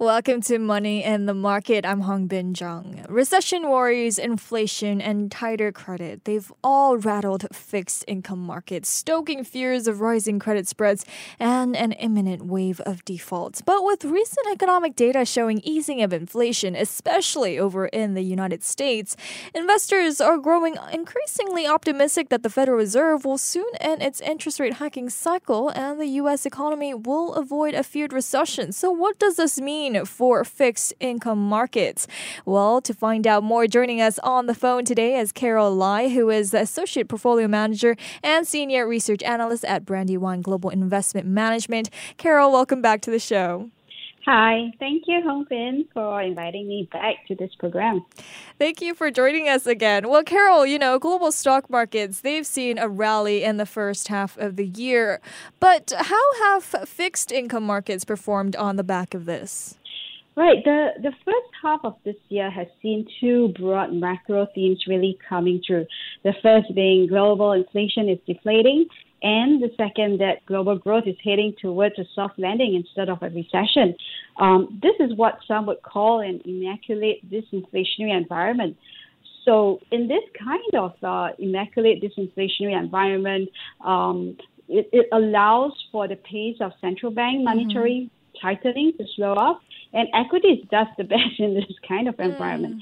Welcome to Money and the Market. I'm Hongbin Jeong. Recession worries, inflation, and tighter credit. They've all rattled fixed income markets, stoking fears of rising credit spreads and an imminent wave of defaults. But with recent economic data showing easing of inflation, especially over in the United States, investors are growing increasingly optimistic that the Federal Reserve will soon end its interest rate hiking cycle and the U.S. economy will avoid a feared recession. So, what does this mean? For fixed income markets? Well, to find out more, joining us on the phone today is Carol Lye, who is the Associate Portfolio Manager and Senior Research Analyst at Brandywine Global Investment Management. Carol, welcome back to the show. Hi, thank you, Hongbin, for inviting me back to this program. Thank you for joining us again. Well, Carol, you know, global stock markets, they've seen a rally in the first half of the year. But how have fixed income markets performed on the back of this? Right. The the first half of this year has seen two broad macro themes really coming through. The first being global inflation is deflating, and the second that global growth is heading towards a soft landing instead of a recession. Um, this is what some would call an immaculate disinflationary environment. So, in this kind of uh, immaculate disinflationary environment, um, it, it, allows for the pace of central bank monetary mm-hmm. tightening to slow off and equities does the best in this kind of environment. Mm.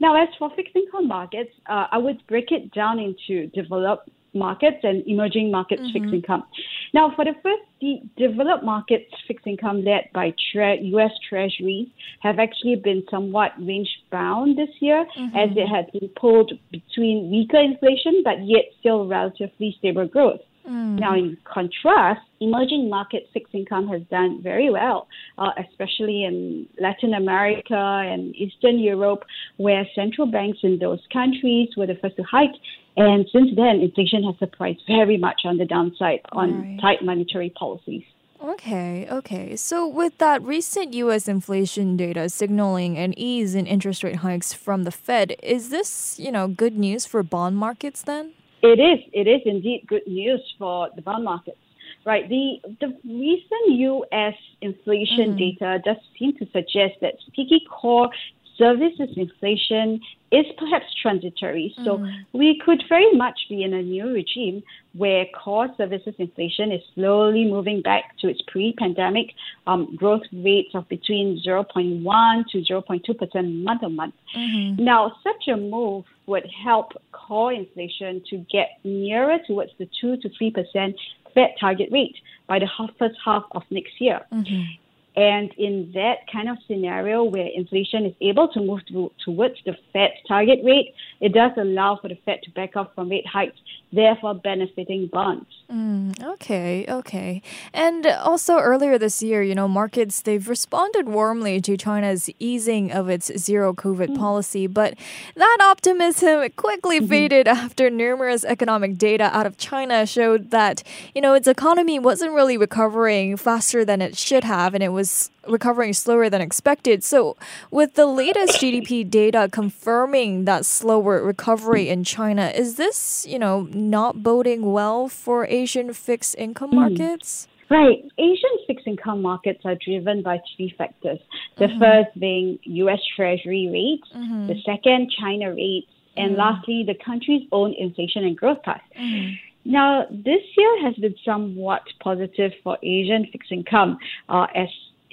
Now, as for fixed income markets, uh, I would break it down into developed markets and emerging markets mm-hmm. fixed income. Now, for the first, the developed markets fixed income led by tre- U.S. Treasuries have actually been somewhat range bound this year, mm-hmm. as it has been pulled between weaker inflation but yet still relatively stable growth. Mm. Now, in contrast, emerging market fixed income has done very well, uh, especially in Latin America and Eastern Europe, where central banks in those countries were the first to hike. And since then, inflation has surprised very much on the downside on right. tight monetary policies. Okay, okay. So, with that recent US inflation data signaling an ease in interest rate hikes from the Fed, is this, you know, good news for bond markets then? It is. It is indeed good news for the bond markets. Right. The the recent U.S. inflation mm. data does seem to suggest that sticky core services inflation is perhaps transitory. So mm. we could very much be in a new regime where core services inflation is slowly moving back to its pre-pandemic um, growth rates of between 0.1 to 0.2 percent month on month. Mm-hmm. Now, such a move would help core inflation to get nearer towards the two to three percent Fed target rate by the first half of next year. Mm-hmm. And in that kind of scenario where inflation is able to move to, towards the Fed target rate, it does allow for the Fed to back off from rate hikes, therefore benefiting bonds. Mm, okay, okay. And also earlier this year, you know, markets they've responded warmly to China's easing of its zero COVID mm. policy, but that optimism quickly mm-hmm. faded after numerous economic data out of China showed that, you know, its economy wasn't really recovering faster than it should have and it was was recovering slower than expected. So, with the latest GDP data confirming that slower recovery in China, is this, you know, not boding well for Asian fixed income hmm. markets? Right. Asian fixed income markets are driven by three factors. The mm-hmm. first being US Treasury rates, mm-hmm. the second, China rates, and mm-hmm. lastly, the country's own inflation and growth path. Mm-hmm. Now, this year has been somewhat positive for Asian fixed income uh, as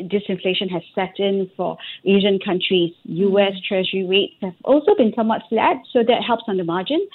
disinflation has set in for Asian countries. U.S. Mm. Treasury rates have also been somewhat flat, so that helps on the margin.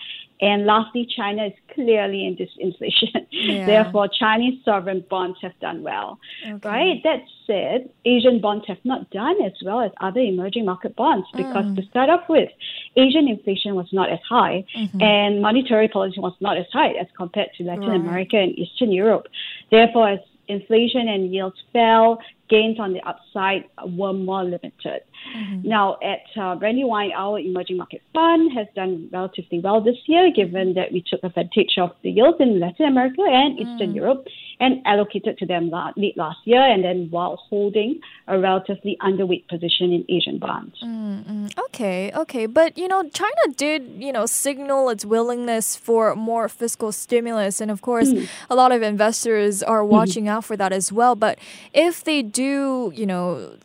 And lastly, China is clearly in disinflation. Yeah. Therefore, Chinese sovereign bonds have done well. Okay. Right? That said, Asian bonds have not done as well as other emerging market bonds because mm. to start off with, Asian inflation was not as high mm-hmm. and monetary policy was not as high as compared to Latin right. America and Eastern Europe. Therefore, as inflation and yields fell, gains on the upside were more limited. Mm-hmm. Now, at uh, Brandywine, our emerging market fund has done relatively well this year, given that we took advantage of the yields in Latin America and Eastern mm. Europe, and allocated to them late last year, and then while holding a relatively underweight position in Asian bonds. Mm-hmm. Okay, okay, but you know, China did you know signal its willingness for more fiscal stimulus, and of course, mm. a lot of investors are mm-hmm. watching mm. out for that as well. But if they do, you know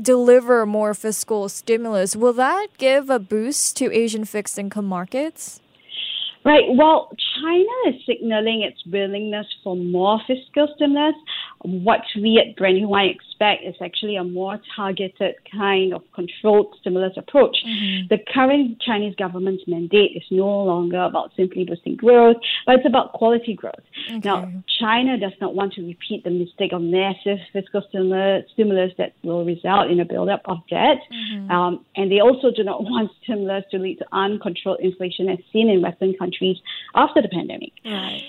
deliver more fiscal stimulus, will that give a boost to Asian fixed income markets? Right. Well, China is signaling its willingness for more fiscal stimulus. What we at Brandywine expect is actually a more targeted kind of controlled stimulus approach. Mm-hmm. The current Chinese government's mandate is no longer about simply boosting growth, but it's about quality growth. Okay. Now, China does not want to repeat the mistake of massive fiscal stimulus, stimulus that will result in a buildup of debt. Mm-hmm. Um, and they also do not want stimulus to lead to uncontrolled inflation as seen in Western countries after the pandemic. Right.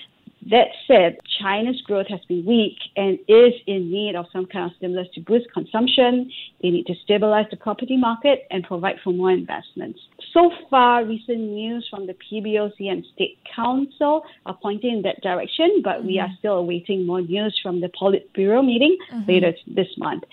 That said, China's growth has been weak and is in need of some kind of stimulus to boost consumption. They need to stabilize the property market and provide for more investments. So far, recent news from the PBOC and State Council are pointing in that direction, but mm-hmm. we are still awaiting more news from the Politburo meeting mm-hmm. later this month.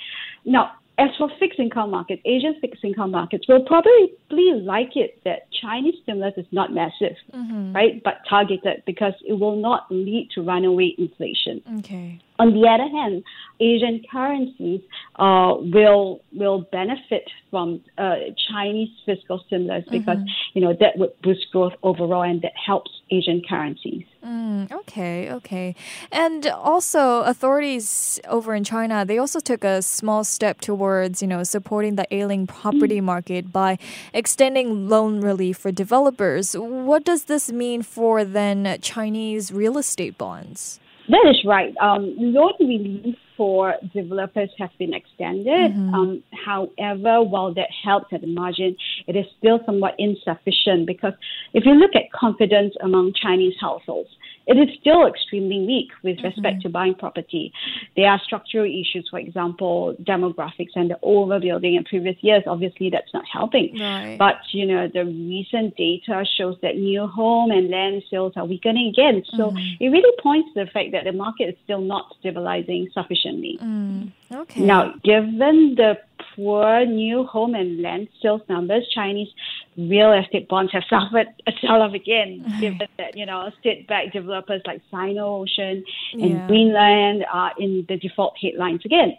Now, as for fixed income markets, Asian fixed income markets will probably like it that Chinese stimulus is not massive, mm-hmm. right, but targeted because it will not lead to runaway inflation. Okay. On the other hand, Asian currencies uh, will will benefit from uh, Chinese fiscal stimulus because mm-hmm. you know that would boost growth overall and that helps Asian currencies. Mm, okay, okay. And also, authorities over in China they also took a small step towards you know supporting the ailing property mm. market by extending loan relief for developers. What does this mean for then Chinese real estate bonds? That is right. Um, loan relief for developers has been extended. Mm-hmm. Um, however, while that helps at the margin, it is still somewhat insufficient because if you look at confidence among Chinese households, it is still extremely weak with mm-hmm. respect to buying property. There are structural issues, for example, demographics and the overbuilding in previous years. Obviously, that's not helping. Right. But, you know, the recent data shows that new home and land sales are weakening again. So mm-hmm. it really points to the fact that the market is still not stabilizing sufficiently. Mm. Okay. Now, given the poor new home and land sales numbers, Chinese real estate bonds have suffered a sell-off again, given that, you know, state-backed developers like Sino-Ocean and yeah. Greenland are in the default headlines again.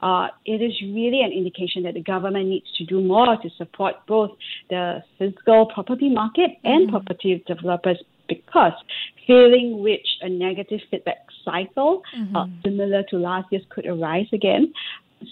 Uh, it is really an indication that the government needs to do more to support both the physical property market and mm-hmm. property developers because failing which a negative feedback cycle mm-hmm. uh, similar to last year's could arise again.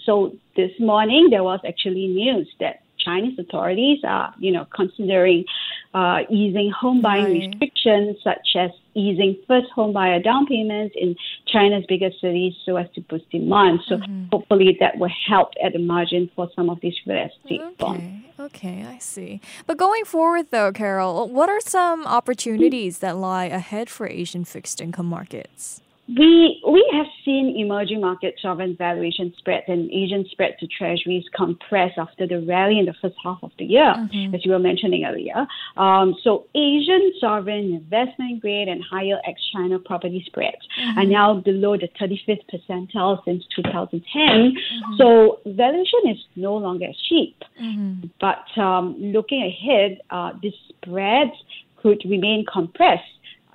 So this morning there was actually news that Chinese authorities are, you know, considering uh, easing home buying right. restrictions, such as easing first home buyer down payments in China's biggest cities so as to boost demand. So mm-hmm. hopefully that will help at the margin for some of these real estate okay. bonds. Okay, I see. But going forward though, Carol, what are some opportunities that lie ahead for Asian fixed income markets? We we have seen emerging market sovereign valuation spreads and Asian spread to treasuries compress after the rally in the first half of the year, mm-hmm. as you were mentioning earlier. Um, so Asian sovereign investment grade and higher ex-China property spreads mm-hmm. are now below the 35th percentile since 2010. Mm-hmm. So valuation is no longer cheap. Mm-hmm. But um, looking ahead, uh, the spreads could remain compressed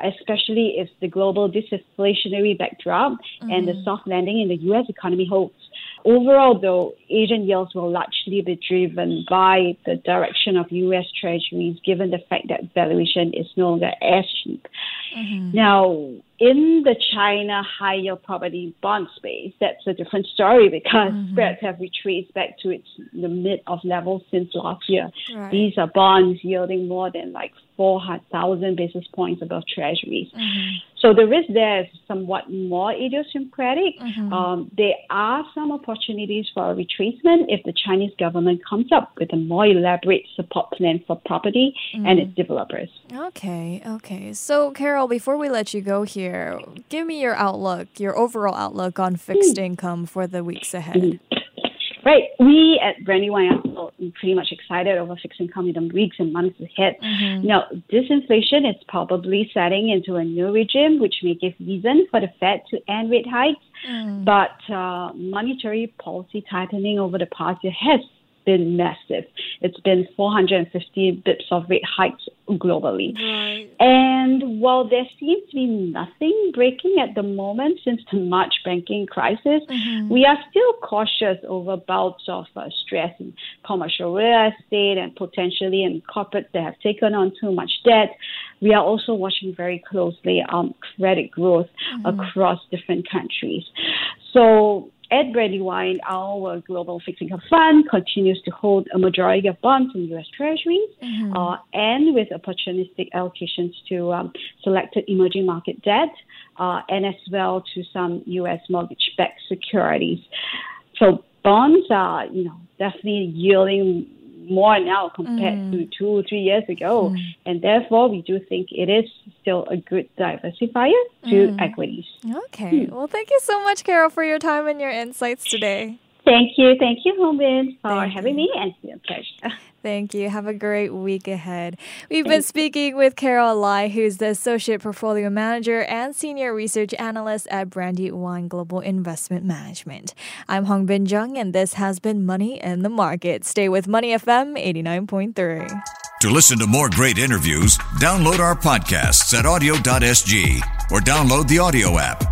especially if the global disinflationary backdrop mm-hmm. and the mm-hmm. soft landing in the U.S. economy holds. Overall, though, Asian yields will largely be driven by the direction of U.S. Treasuries, given the fact that valuation is no longer as cheap. Mm-hmm. Now, in the China high yield property bond space, that's a different story because mm-hmm. spreads have retraced back to its the mid of levels since last year. Right. These are bonds yielding more than like 4,000 basis points above treasuries. Mm-hmm. So the risk there is somewhat more idiosyncratic. Mm-hmm. Um, there are some opportunities for a retracement if the Chinese government comes up with a more elaborate support plan for property mm-hmm. and its developers. Okay, okay. So, Carol, before we let you go here, give me your outlook, your overall outlook on fixed mm. income for the weeks ahead. Mm. Right. We at Brandywine are pretty much excited over fixed income in the weeks and months ahead. Mm-hmm. Now, disinflation is probably setting into a new regime, which may give reason for the Fed to end rate hikes. Mm. But uh, monetary policy tightening over the past year has been massive. It's been 450 bips of rate hikes globally. Right. And while there seems to be nothing breaking at the moment since the March banking crisis, mm-hmm. we are still cautious over bouts of uh, stress in commercial real estate and potentially in corporates that have taken on too much debt. We are also watching very closely on credit growth mm-hmm. across different countries. So at Brandywine, our global fixed income fund continues to hold a majority of bonds in U.S. Treasuries, mm-hmm. uh, and with opportunistic allocations to um, selected emerging market debt, uh, and as well to some U.S. mortgage-backed securities. So bonds are, you know, definitely yielding more now compared mm. to two or three years ago. Mm. And therefore, we do think it is still a good diversifier to mm. equities. Okay. Hmm. Well, thank you so much, Carol, for your time and your insights today. Thank you. Thank you, Hongbin, for thank having you. me and it's a pleasure. Thank you. Have a great week ahead. We've been speaking with Carol Lye, who's the Associate Portfolio Manager and Senior Research Analyst at Brandywine Global Investment Management. I'm Hongbin Jeong, and this has been Money in the Market. Stay with Money FM 89.3. To listen to more great interviews, download our podcasts at awedio.sg or download the AWEDIO app.